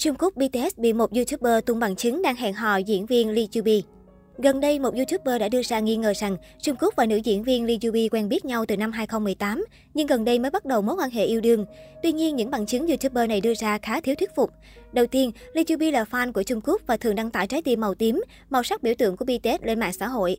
Trung Quốc BTS bị một YouTuber tung bằng chứng đang hẹn hò diễn viên Lee Jubi. Gần đây, một YouTuber đã đưa ra nghi ngờ rằng Trung Quốc và nữ diễn viên Lee Jubi quen biết nhau từ năm 2018, nhưng gần đây mới bắt đầu mối quan hệ yêu đương. Tuy nhiên, những bằng chứng YouTuber này đưa ra khá thiếu thuyết phục. Đầu tiên, Lee Jubi là fan của Trung Quốc và thường đăng tải trái tim màu tím, màu sắc biểu tượng của BTS lên mạng xã hội.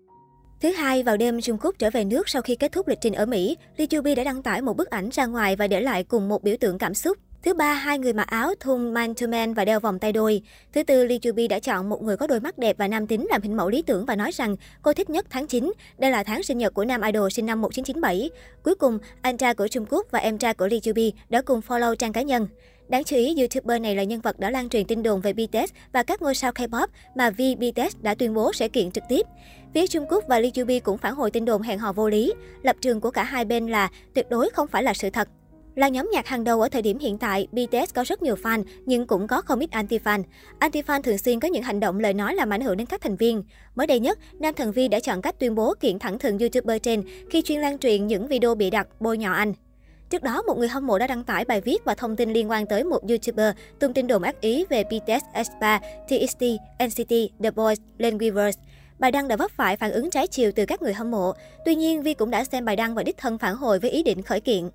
Thứ hai, vào đêm Trung Quốc trở về nước sau khi kết thúc lịch trình ở Mỹ, Lee Jubi đã đăng tải một bức ảnh ra ngoài và để lại cùng một biểu tượng cảm xúc. Thứ ba, hai người mặc áo thun man to man và đeo vòng tay đôi. Thứ tư, Lee Jubi đã chọn một người có đôi mắt đẹp và nam tính làm hình mẫu lý tưởng và nói rằng cô thích nhất tháng 9. Đây là tháng sinh nhật của nam idol sinh năm 1997. Cuối cùng, anh trai của Trung Quốc và em trai của Lee Jubi đã cùng follow trang cá nhân. Đáng chú ý, YouTuber này là nhân vật đã lan truyền tin đồn về BTS và các ngôi sao K-pop mà V BTS đã tuyên bố sẽ kiện trực tiếp. Phía Trung Quốc và Lee Jubi cũng phản hồi tin đồn hẹn hò vô lý. Lập trường của cả hai bên là tuyệt đối không phải là sự thật. Là nhóm nhạc hàng đầu ở thời điểm hiện tại, BTS có rất nhiều fan nhưng cũng có không ít anti-fan. Anti-fan thường xuyên có những hành động lời nói làm ảnh hưởng đến các thành viên. Mới đây nhất, nam thần Vi đã chọn cách tuyên bố kiện thẳng thừng YouTuber trên khi chuyên lan truyền những video bị đặt bôi nhọ anh. Trước đó, một người hâm mộ đã đăng tải bài viết và thông tin liên quan tới một YouTuber tung tin đồn ác ý về BTS, aespa, TXT, NCT, The Boys lên Weverse. Bài đăng đã vấp phải phản ứng trái chiều từ các người hâm mộ. Tuy nhiên, Vi cũng đã xem bài đăng và đích thân phản hồi với ý định khởi kiện.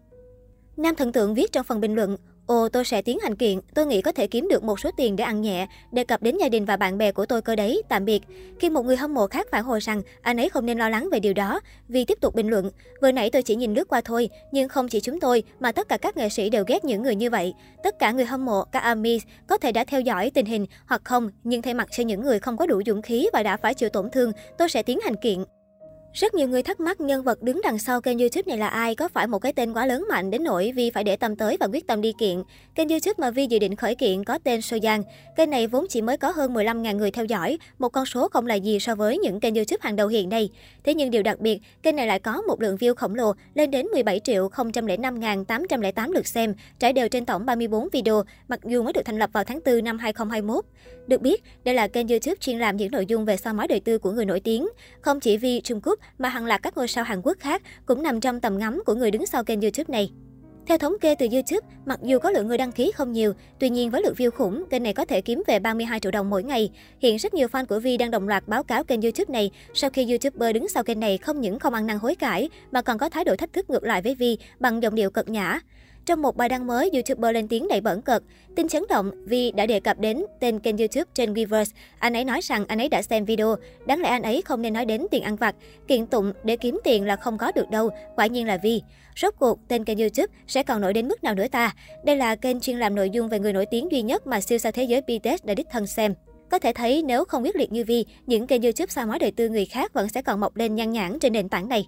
Nam thần tượng viết trong phần bình luận, Ồ, tôi sẽ tiến hành kiện, tôi nghĩ có thể kiếm được một số tiền để ăn nhẹ, đề cập đến gia đình và bạn bè của tôi cơ đấy, tạm biệt. Khi một người hâm mộ khác phản hồi rằng anh ấy không nên lo lắng về điều đó, vì tiếp tục bình luận, vừa nãy tôi chỉ nhìn lướt qua thôi, nhưng không chỉ chúng tôi mà tất cả các nghệ sĩ đều ghét những người như vậy. Tất cả người hâm mộ, các ARMY có thể đã theo dõi tình hình hoặc không, nhưng thay mặt cho những người không có đủ dũng khí và đã phải chịu tổn thương, tôi sẽ tiến hành kiện. Rất nhiều người thắc mắc nhân vật đứng đằng sau kênh YouTube này là ai, có phải một cái tên quá lớn mạnh đến nỗi Vi phải để tâm tới và quyết tâm đi kiện. Kênh YouTube mà Vi dự định khởi kiện có tên Soyan. Kênh này vốn chỉ mới có hơn 15.000 người theo dõi, một con số không là gì so với những kênh YouTube hàng đầu hiện nay. Thế nhưng điều đặc biệt, kênh này lại có một lượng view khổng lồ lên đến 17 triệu 005.808 lượt xem, trải đều trên tổng 34 video, mặc dù mới được thành lập vào tháng 4 năm 2021. Được biết, đây là kênh YouTube chuyên làm những nội dung về soi mói đời tư của người nổi tiếng. Không chỉ Vi Trung Quốc mà hàng loạt các ngôi sao Hàn Quốc khác cũng nằm trong tầm ngắm của người đứng sau kênh YouTube này. Theo thống kê từ YouTube, mặc dù có lượng người đăng ký không nhiều, tuy nhiên với lượng view khủng, kênh này có thể kiếm về 32 triệu đồng mỗi ngày. Hiện rất nhiều fan của Vi đang đồng loạt báo cáo kênh YouTube này sau khi YouTuber đứng sau kênh này không những không ăn năn hối cải mà còn có thái độ thách thức ngược lại với Vi bằng giọng điệu cợt nhã. Trong một bài đăng mới, YouTuber lên tiếng đầy bẩn cợt. Tin chấn động vì đã đề cập đến tên kênh YouTube trên Weverse. Anh ấy nói rằng anh ấy đã xem video. Đáng lẽ anh ấy không nên nói đến tiền ăn vặt. Kiện tụng để kiếm tiền là không có được đâu. Quả nhiên là Vi. Rốt cuộc, tên kênh YouTube sẽ còn nổi đến mức nào nữa ta? Đây là kênh chuyên làm nội dung về người nổi tiếng duy nhất mà siêu sao thế giới BTS đã đích thân xem. Có thể thấy nếu không quyết liệt như Vi, những kênh YouTube sao mói đời tư người khác vẫn sẽ còn mọc lên nhan nhản trên nền tảng này.